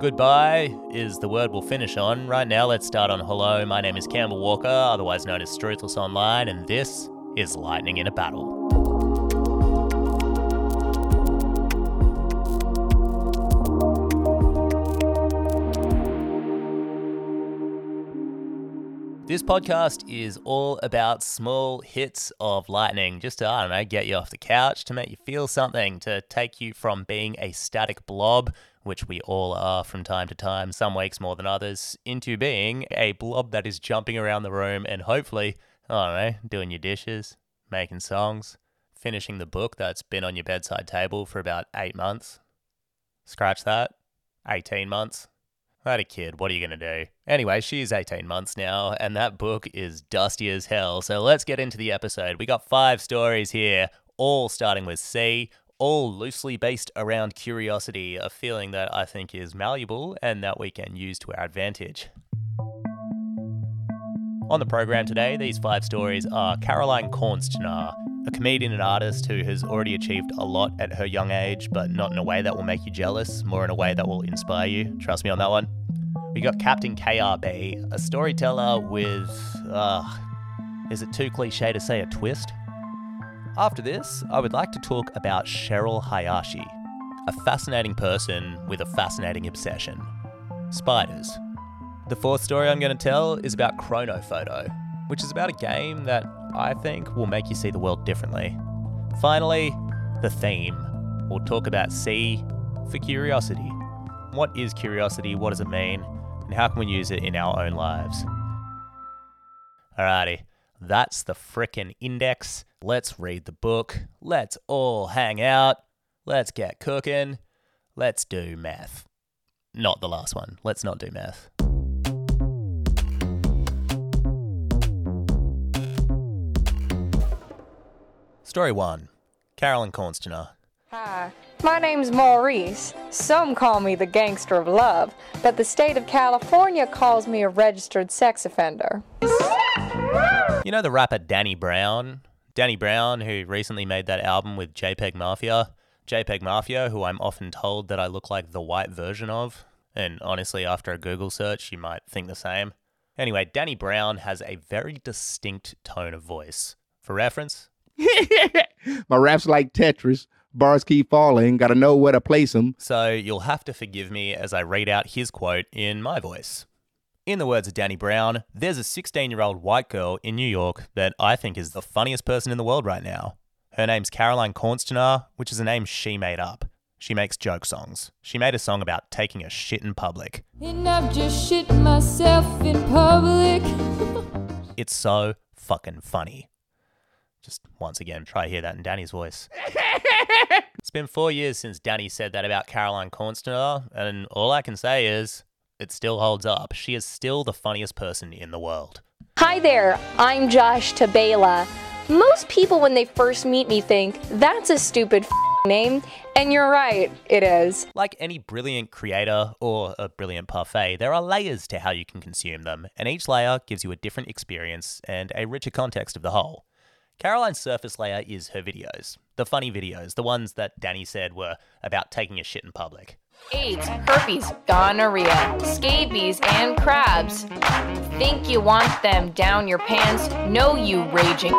Goodbye is the word we'll finish on. Right now, let's start on hello. My name is Campbell Walker, otherwise known as Struthless Online, and this is Lightning in a Bottle. This podcast is all about small hits of lightning, just to, I don't know, get you off the couch, to make you feel something, to take you from being a static blob, which we all are from time to time, some weeks more than others, into being a blob that is jumping around the room and hopefully, I don't know, doing your dishes, making songs, finishing the book that's been on your bedside table for about eight months. Scratch that. 18 months. I had a kid. What are you going to do? Anyway, she's 18 months now, and that book is dusty as hell. So let's get into the episode. We got five stories here, all starting with C, all loosely based around curiosity, a feeling that I think is malleable and that we can use to our advantage. On the program today, these five stories are Caroline Konstnar, a comedian and artist who has already achieved a lot at her young age, but not in a way that will make you jealous, more in a way that will inspire you. Trust me on that one. We got Captain KRB, a storyteller with, uh, is it too cliche to say a twist? After this, I would like to talk about Cheryl Hayashi, a fascinating person with a fascinating obsession spiders. The fourth story I'm going to tell is about Chronophoto, which is about a game that I think will make you see the world differently. Finally, the theme. We'll talk about C for curiosity. What is curiosity? What does it mean? And how can we use it in our own lives? Alrighty, that's the frickin' index. Let's read the book. Let's all hang out. Let's get cooking. Let's do math. Not the last one. Let's not do math. Story 1 Caroline Konstnar. Hi, my name's Maurice. Some call me the gangster of love, but the state of California calls me a registered sex offender. You know the rapper Danny Brown? Danny Brown, who recently made that album with JPEG Mafia. JPEG Mafia, who I'm often told that I look like the white version of. And honestly, after a Google search, you might think the same. Anyway, Danny Brown has a very distinct tone of voice. For reference, My rap's like Tetris. Bars keep falling. Gotta know where to place them. so you'll have to forgive me as I read out his quote in my voice. In the words of Danny Brown, there's a 16 year old white girl in New York that I think is the funniest person in the world right now. Her name's Caroline Konstnar, which is a name she made up. She makes joke songs. She made a song about taking a shit in public. And I've just shit myself in public. It's so fucking funny. Just once again, try to hear that in Danny's voice. it's been four years since Danny said that about Caroline Konstnar, and all I can say is it still holds up. She is still the funniest person in the world. Hi there, I'm Josh Tabela. Most people, when they first meet me, think that's a stupid name, and you're right, it is. Like any brilliant creator or a brilliant parfait, there are layers to how you can consume them, and each layer gives you a different experience and a richer context of the whole. Caroline's surface layer is her videos. The funny videos, the ones that Danny said were about taking a shit in public. AIDS, herpes, gonorrhea, scabies, and crabs. Think you want them down your pants? No, you raging.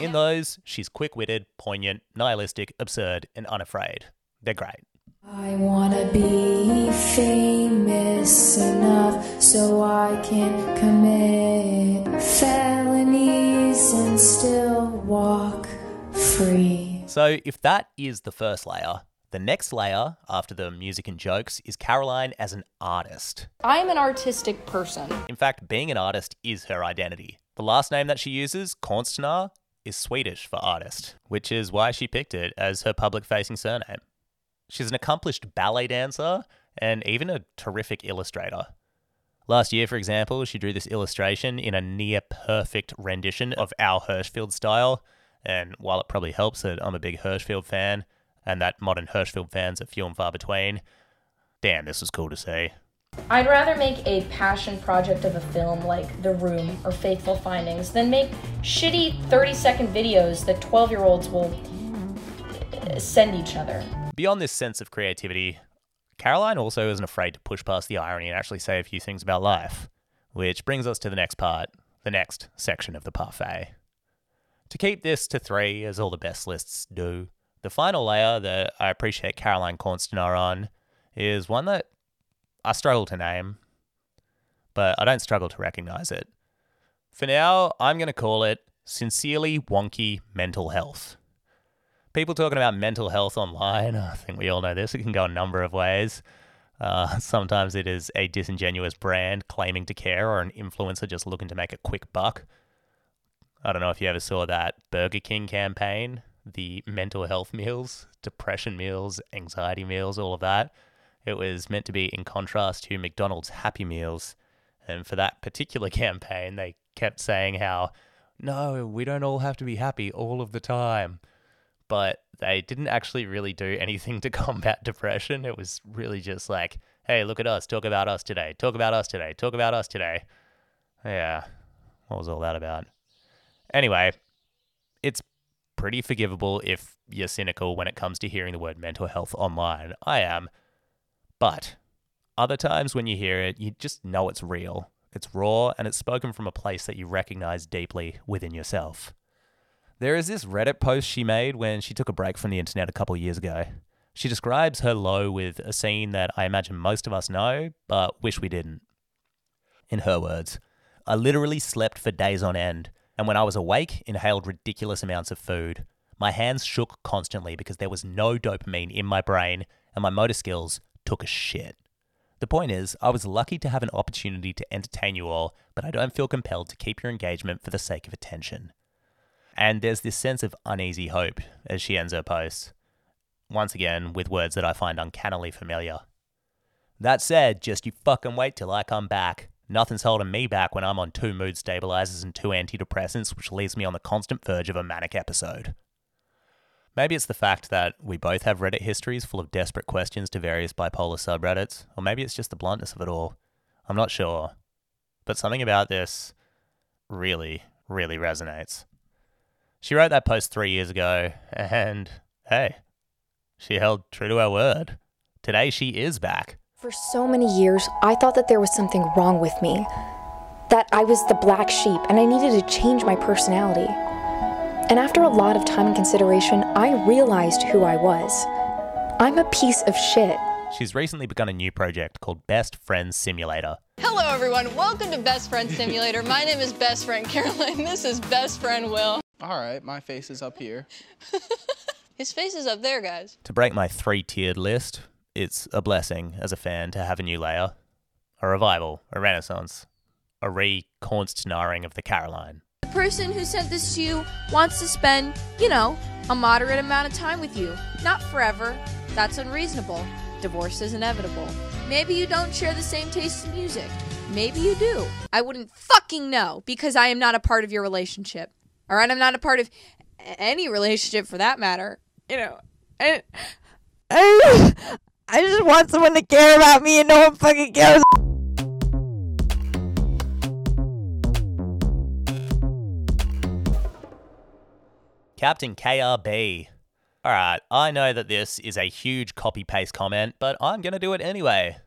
In those, she's quick witted, poignant, nihilistic, absurd, and unafraid. They're great. I wanna be famous enough so I can commit felonies and still walk free. So, if that is the first layer, the next layer, after the music and jokes, is Caroline as an artist. I'm an artistic person. In fact, being an artist is her identity. The last name that she uses, Konstnar, is Swedish for artist, which is why she picked it as her public facing surname. She's an accomplished ballet dancer and even a terrific illustrator. Last year, for example, she drew this illustration in a near perfect rendition of Al Hirschfeld style. And while it probably helps that I'm a big Hirschfeld fan and that modern Hirschfeld fans are few and far between, damn, this was cool to see. I'd rather make a passion project of a film like The Room or Faithful Findings than make shitty 30 second videos that 12 year olds will send each other. Beyond this sense of creativity, Caroline also isn't afraid to push past the irony and actually say a few things about life, which brings us to the next part, the next section of the parfait. To keep this to three, as all the best lists do, the final layer that I appreciate Caroline Konstnar on is one that I struggle to name, but I don't struggle to recognize it. For now, I'm going to call it sincerely wonky mental health. People talking about mental health online, I think we all know this, it can go a number of ways. Uh, sometimes it is a disingenuous brand claiming to care or an influencer just looking to make a quick buck. I don't know if you ever saw that Burger King campaign, the mental health meals, depression meals, anxiety meals, all of that. It was meant to be in contrast to McDonald's Happy Meals. And for that particular campaign, they kept saying how, no, we don't all have to be happy all of the time. But they didn't actually really do anything to combat depression. It was really just like, hey, look at us, talk about us today, talk about us today, talk about us today. Yeah, what was all that about? Anyway, it's pretty forgivable if you're cynical when it comes to hearing the word mental health online. I am. But other times when you hear it, you just know it's real. It's raw and it's spoken from a place that you recognize deeply within yourself. There is this Reddit post she made when she took a break from the internet a couple years ago. She describes her low with a scene that I imagine most of us know, but wish we didn't. In her words, I literally slept for days on end, and when I was awake, inhaled ridiculous amounts of food. My hands shook constantly because there was no dopamine in my brain, and my motor skills took a shit. The point is, I was lucky to have an opportunity to entertain you all, but I don't feel compelled to keep your engagement for the sake of attention. And there's this sense of uneasy hope as she ends her post. Once again, with words that I find uncannily familiar. That said, just you fucking wait till I come back. Nothing's holding me back when I'm on two mood stabilizers and two antidepressants, which leaves me on the constant verge of a manic episode. Maybe it's the fact that we both have Reddit histories full of desperate questions to various bipolar subreddits, or maybe it's just the bluntness of it all. I'm not sure. But something about this really, really resonates. She wrote that post three years ago, and hey, she held true to her word. Today she is back. For so many years, I thought that there was something wrong with me. That I was the black sheep and I needed to change my personality. And after a lot of time and consideration, I realized who I was. I'm a piece of shit. She's recently begun a new project called Best Friends Simulator. Hello, everyone. Welcome to Best Friend Simulator. My name is Best Friend Caroline. This is Best Friend Will. All right, my face is up here. His face is up there, guys. To break my three tiered list, it's a blessing as a fan to have a new layer, a revival, a renaissance, a re Cornstenaring of the Caroline. The person who sent this to you wants to spend, you know, a moderate amount of time with you. Not forever. That's unreasonable. Divorce is inevitable. Maybe you don't share the same taste in music. Maybe you do. I wouldn't fucking know because I am not a part of your relationship. All right, I'm not a part of any relationship for that matter. You know, I, I, I just want someone to care about me and no one fucking cares. Captain KRB. Alright, I know that this is a huge copy paste comment, but I'm going to do it anyway.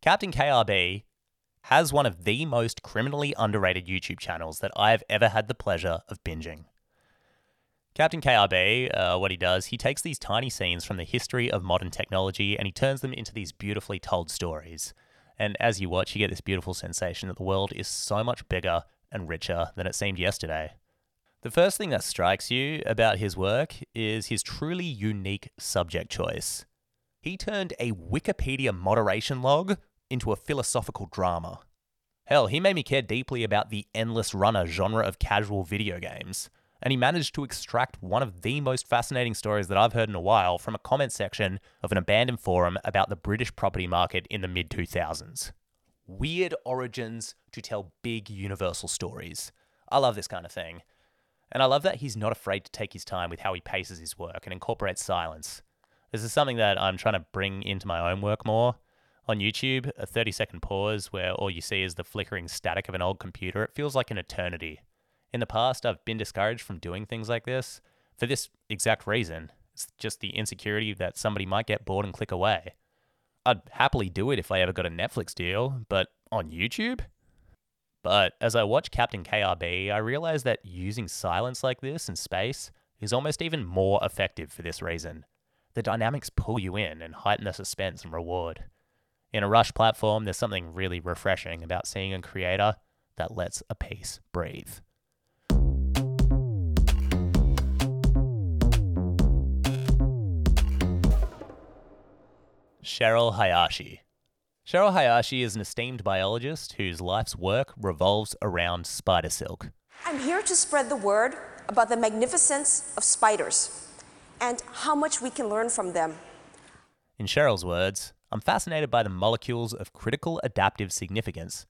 Captain KRB has one of the most criminally underrated YouTube channels that I've ever had the pleasure of binging. Captain KRB, uh, what he does, he takes these tiny scenes from the history of modern technology and he turns them into these beautifully told stories. And as you watch, you get this beautiful sensation that the world is so much bigger and richer than it seemed yesterday. The first thing that strikes you about his work is his truly unique subject choice. He turned a Wikipedia moderation log into a philosophical drama. Hell, he made me care deeply about the endless runner genre of casual video games, and he managed to extract one of the most fascinating stories that I've heard in a while from a comment section of an abandoned forum about the British property market in the mid 2000s. Weird origins to tell big universal stories. I love this kind of thing. And I love that he's not afraid to take his time with how he paces his work and incorporates silence. This is something that I'm trying to bring into my own work more. On YouTube, a 30 second pause where all you see is the flickering static of an old computer, it feels like an eternity. In the past, I've been discouraged from doing things like this for this exact reason. It's just the insecurity that somebody might get bored and click away. I'd happily do it if I ever got a Netflix deal, but on YouTube? But as I watch Captain KRB, I realize that using silence like this in space is almost even more effective for this reason. The dynamics pull you in and heighten the suspense and reward. In a Rush platform, there's something really refreshing about seeing a creator that lets a piece breathe. Cheryl Hayashi. Cheryl Hayashi is an esteemed biologist whose life's work revolves around spider silk. I'm here to spread the word about the magnificence of spiders and how much we can learn from them. In Cheryl's words, I'm fascinated by the molecules of critical adaptive significance,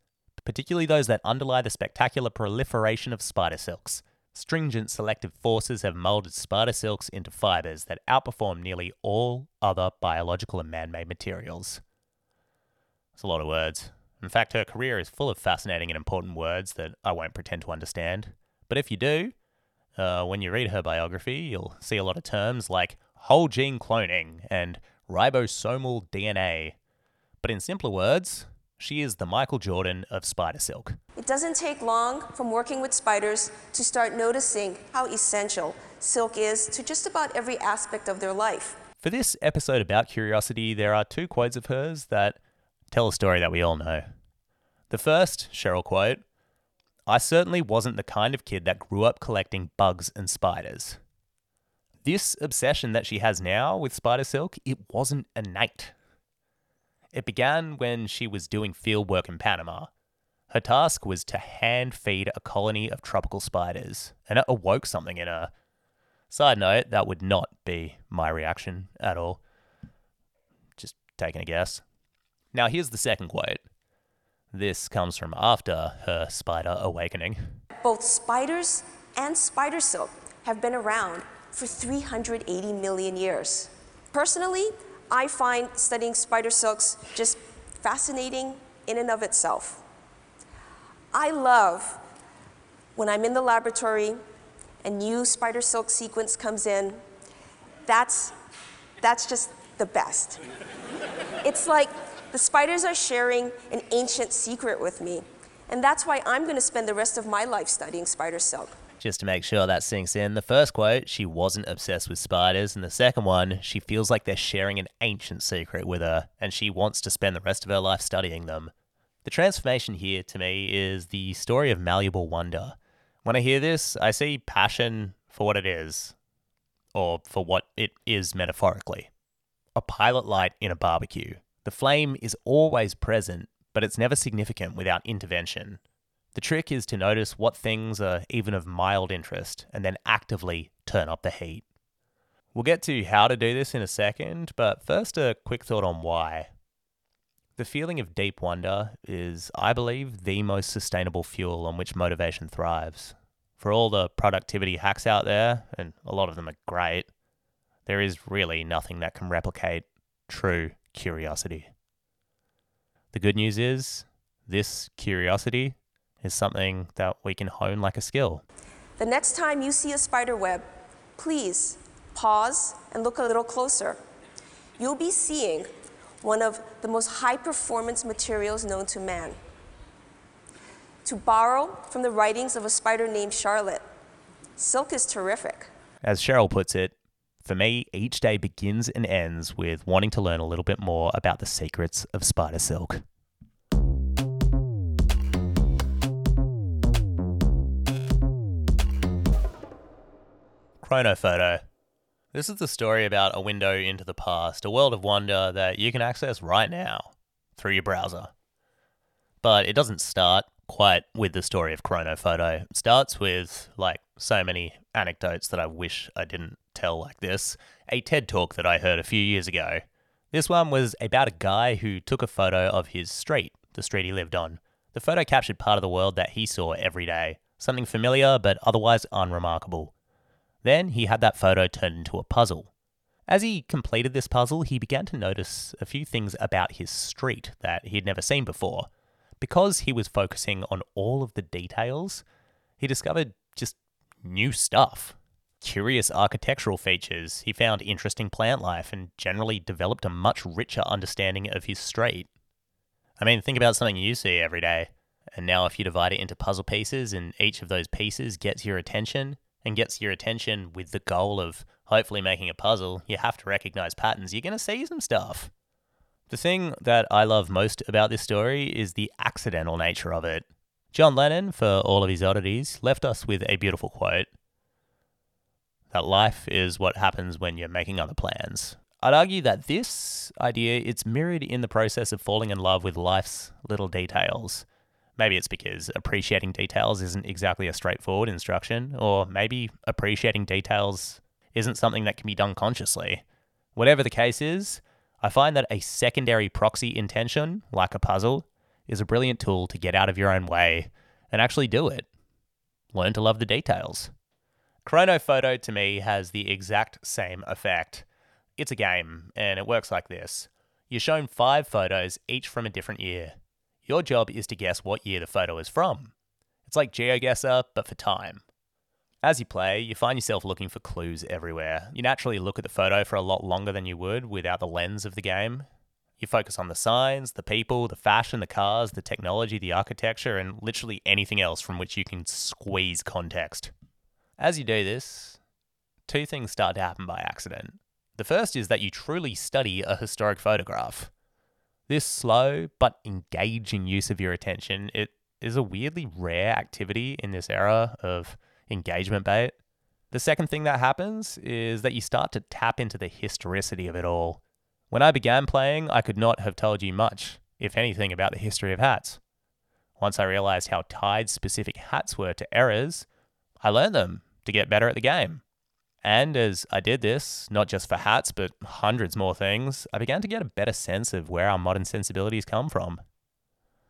particularly those that underlie the spectacular proliferation of spider silks. Stringent selective forces have molded spider silks into fibers that outperform nearly all other biological and man made materials. That's a lot of words. In fact, her career is full of fascinating and important words that I won't pretend to understand. But if you do, uh, when you read her biography, you'll see a lot of terms like whole gene cloning and ribosomal DNA. But in simpler words, she is the Michael Jordan of spider silk. It doesn't take long from working with spiders to start noticing how essential silk is to just about every aspect of their life. For this episode about curiosity, there are two quotes of hers that tell a story that we all know. The first, Cheryl quote, I certainly wasn't the kind of kid that grew up collecting bugs and spiders. This obsession that she has now with spider silk, it wasn't innate. It began when she was doing field work in Panama. Her task was to hand feed a colony of tropical spiders, and it awoke something in her. Side note, that would not be my reaction at all. Just taking a guess. Now, here's the second quote. This comes from after her spider awakening. Both spiders and spider silk have been around for 380 million years. Personally, I find studying spider silks just fascinating in and of itself. I love when I'm in the laboratory and new spider silk sequence comes in. That's, that's just the best. It's like the spiders are sharing an ancient secret with me. And that's why I'm going to spend the rest of my life studying spider silk. Just to make sure that sinks in, the first quote, she wasn't obsessed with spiders, and the second one, she feels like they're sharing an ancient secret with her, and she wants to spend the rest of her life studying them. The transformation here to me is the story of malleable wonder. When I hear this, I see passion for what it is, or for what it is metaphorically. A pilot light in a barbecue. The flame is always present, but it's never significant without intervention. The trick is to notice what things are even of mild interest and then actively turn up the heat. We'll get to how to do this in a second, but first a quick thought on why. The feeling of deep wonder is, I believe, the most sustainable fuel on which motivation thrives. For all the productivity hacks out there, and a lot of them are great, there is really nothing that can replicate true curiosity. The good news is, this curiosity is something that we can hone like a skill. The next time you see a spider web, please pause and look a little closer. You'll be seeing one of the most high performance materials known to man. To borrow from the writings of a spider named Charlotte, silk is terrific. As Cheryl puts it, for me, each day begins and ends with wanting to learn a little bit more about the secrets of spider silk. Chronophoto. This is the story about a window into the past, a world of wonder that you can access right now through your browser. But it doesn't start quite with the story of Chronophoto. It starts with, like so many anecdotes that I wish I didn't tell like this, a TED talk that I heard a few years ago. This one was about a guy who took a photo of his street, the street he lived on. The photo captured part of the world that he saw every day, something familiar but otherwise unremarkable. Then he had that photo turned into a puzzle. As he completed this puzzle, he began to notice a few things about his street that he had never seen before. Because he was focusing on all of the details, he discovered just new stuff. curious architectural features, he found interesting plant life, and generally developed a much richer understanding of his street. I mean, think about something you see every day. And now, if you divide it into puzzle pieces, and each of those pieces gets your attention, and gets your attention with the goal of hopefully making a puzzle, you have to recognize patterns. You're going to see some stuff. The thing that I love most about this story is the accidental nature of it. John Lennon, for all of his oddities, left us with a beautiful quote that life is what happens when you're making other plans. I'd argue that this idea it's mirrored in the process of falling in love with life's little details. Maybe it's because appreciating details isn't exactly a straightforward instruction, or maybe appreciating details isn't something that can be done consciously. Whatever the case is, I find that a secondary proxy intention, like a puzzle, is a brilliant tool to get out of your own way and actually do it. Learn to love the details. Chronophoto to me has the exact same effect. It's a game, and it works like this. You're shown five photos, each from a different year. Your job is to guess what year the photo is from. It's like GeoGuessr, but for time. As you play, you find yourself looking for clues everywhere. You naturally look at the photo for a lot longer than you would without the lens of the game. You focus on the signs, the people, the fashion, the cars, the technology, the architecture, and literally anything else from which you can squeeze context. As you do this, two things start to happen by accident. The first is that you truly study a historic photograph. This slow but engaging use of your attention, it is a weirdly rare activity in this era of engagement bait. The second thing that happens is that you start to tap into the historicity of it all. When I began playing, I could not have told you much, if anything, about the history of hats. Once I realized how tied specific hats were to eras, I learned them to get better at the game. And as I did this, not just for hats, but hundreds more things, I began to get a better sense of where our modern sensibilities come from.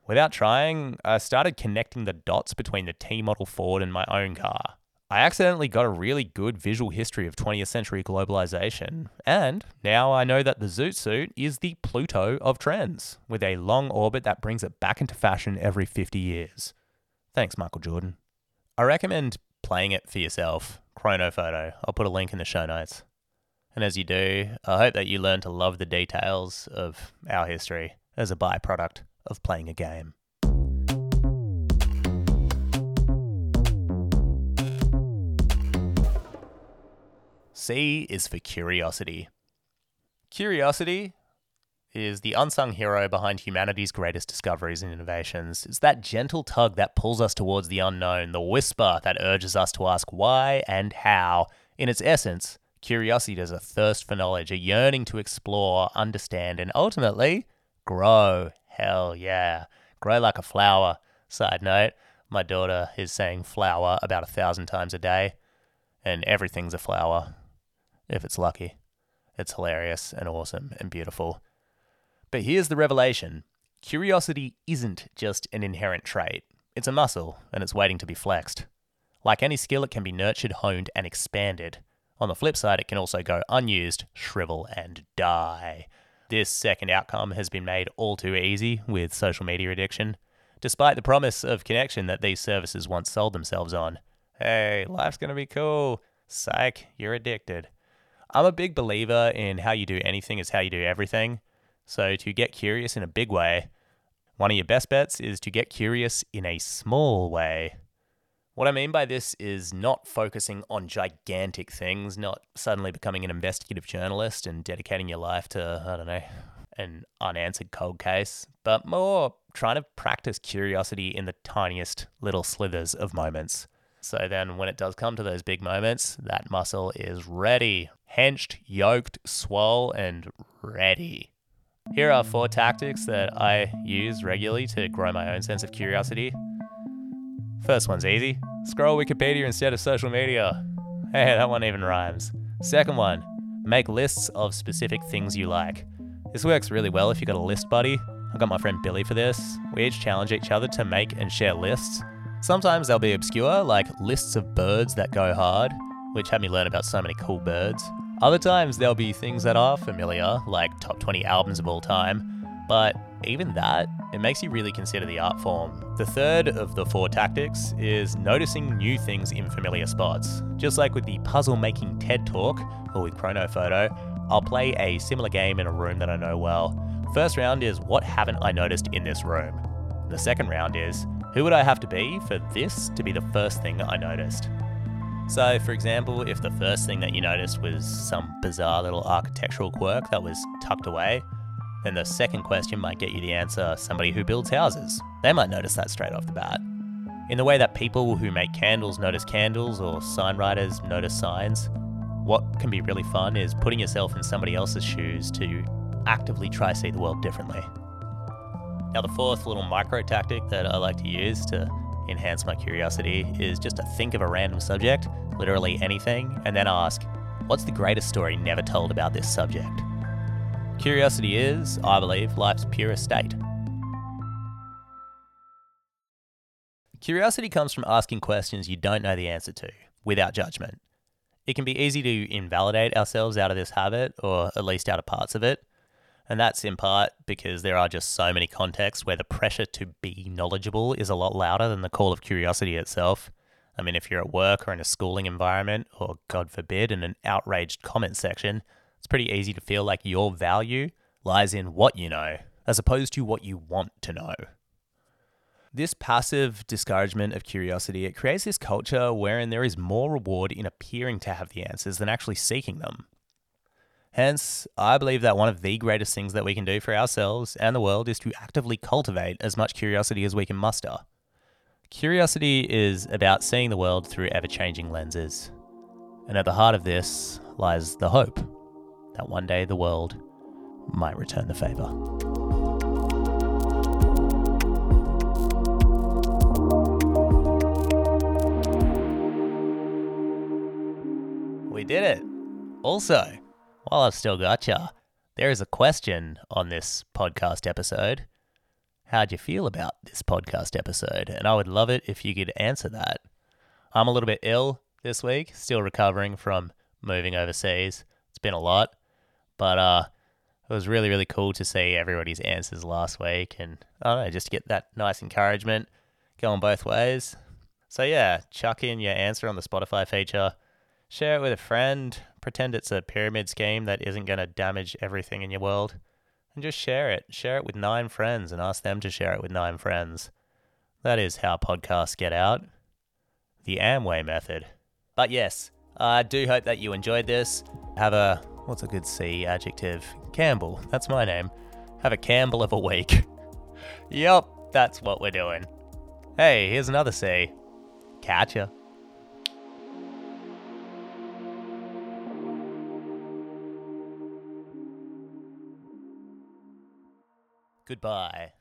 Without trying, I started connecting the dots between the T model Ford and my own car. I accidentally got a really good visual history of 20th century globalization, and now I know that the Zoot Suit is the Pluto of trends, with a long orbit that brings it back into fashion every 50 years. Thanks, Michael Jordan. I recommend playing it for yourself. Chronophoto. I'll put a link in the show notes. And as you do, I hope that you learn to love the details of our history as a byproduct of playing a game. C is for curiosity. Curiosity is the unsung hero behind humanity's greatest discoveries and innovations. It's that gentle tug that pulls us towards the unknown, the whisper that urges us to ask why and how. In its essence, curiosity is a thirst for knowledge, a yearning to explore, understand, and ultimately grow. Hell yeah. Grow like a flower. Side note, my daughter is saying flower about a thousand times a day, and everything's a flower, if it's lucky. It's hilarious and awesome and beautiful. But here's the revelation curiosity isn't just an inherent trait, it's a muscle, and it's waiting to be flexed. Like any skill, it can be nurtured, honed, and expanded. On the flip side, it can also go unused, shrivel, and die. This second outcome has been made all too easy with social media addiction, despite the promise of connection that these services once sold themselves on. Hey, life's gonna be cool. Psych, you're addicted. I'm a big believer in how you do anything is how you do everything. So, to get curious in a big way, one of your best bets is to get curious in a small way. What I mean by this is not focusing on gigantic things, not suddenly becoming an investigative journalist and dedicating your life to, I don't know, an unanswered cold case, but more trying to practice curiosity in the tiniest little slithers of moments. So then when it does come to those big moments, that muscle is ready, henched, yoked, swole, and ready. Here are four tactics that I use regularly to grow my own sense of curiosity. First one's easy scroll Wikipedia instead of social media. Hey, that one even rhymes. Second one, make lists of specific things you like. This works really well if you've got a list buddy. I've got my friend Billy for this. We each challenge each other to make and share lists. Sometimes they'll be obscure, like lists of birds that go hard, which had me learn about so many cool birds. Other times there'll be things that are familiar, like top 20 albums of all time. But even that, it makes you really consider the art form. The third of the four tactics is noticing new things in familiar spots. Just like with the puzzle making TED Talk, or with Chronophoto, I'll play a similar game in a room that I know well. First round is what haven't I noticed in this room? The second round is who would I have to be for this to be the first thing I noticed? So, for example, if the first thing that you noticed was some bizarre little architectural quirk that was tucked away, then the second question might get you the answer somebody who builds houses. They might notice that straight off the bat. In the way that people who make candles notice candles or sign writers notice signs, what can be really fun is putting yourself in somebody else's shoes to actively try see the world differently. Now, the fourth little micro tactic that I like to use to enhance my curiosity is just to think of a random subject, literally anything, and then ask, what's the greatest story never told about this subject? Curiosity is, I believe, life's purest state. Curiosity comes from asking questions you don't know the answer to, without judgment. It can be easy to invalidate ourselves out of this habit, or at least out of parts of it. And that's in part because there are just so many contexts where the pressure to be knowledgeable is a lot louder than the call of curiosity itself. I mean, if you're at work or in a schooling environment, or God forbid, in an outraged comment section, it's pretty easy to feel like your value lies in what you know, as opposed to what you want to know. This passive discouragement of curiosity, it creates this culture wherein there is more reward in appearing to have the answers than actually seeking them. Hence, I believe that one of the greatest things that we can do for ourselves and the world is to actively cultivate as much curiosity as we can muster. Curiosity is about seeing the world through ever changing lenses. And at the heart of this lies the hope that one day the world might return the favour. We did it! Also, while I've still got ya, there is a question on this podcast episode. How'd you feel about this podcast episode? And I would love it if you could answer that. I'm a little bit ill this week, still recovering from moving overseas. It's been a lot, but uh, it was really, really cool to see everybody's answers last week and I don't know, just to get that nice encouragement going both ways. So, yeah, chuck in your answer on the Spotify feature, share it with a friend, pretend it's a pyramid scheme that isn't going to damage everything in your world, and just share it. Share it with nine friends and ask them to share it with nine friends. That is how podcasts get out. The Amway method. But yes, I do hope that you enjoyed this. Have a, what's a good C adjective? Campbell. That's my name. Have a Campbell of a week. yup, that's what we're doing. Hey, here's another C. Catch ya. Goodbye.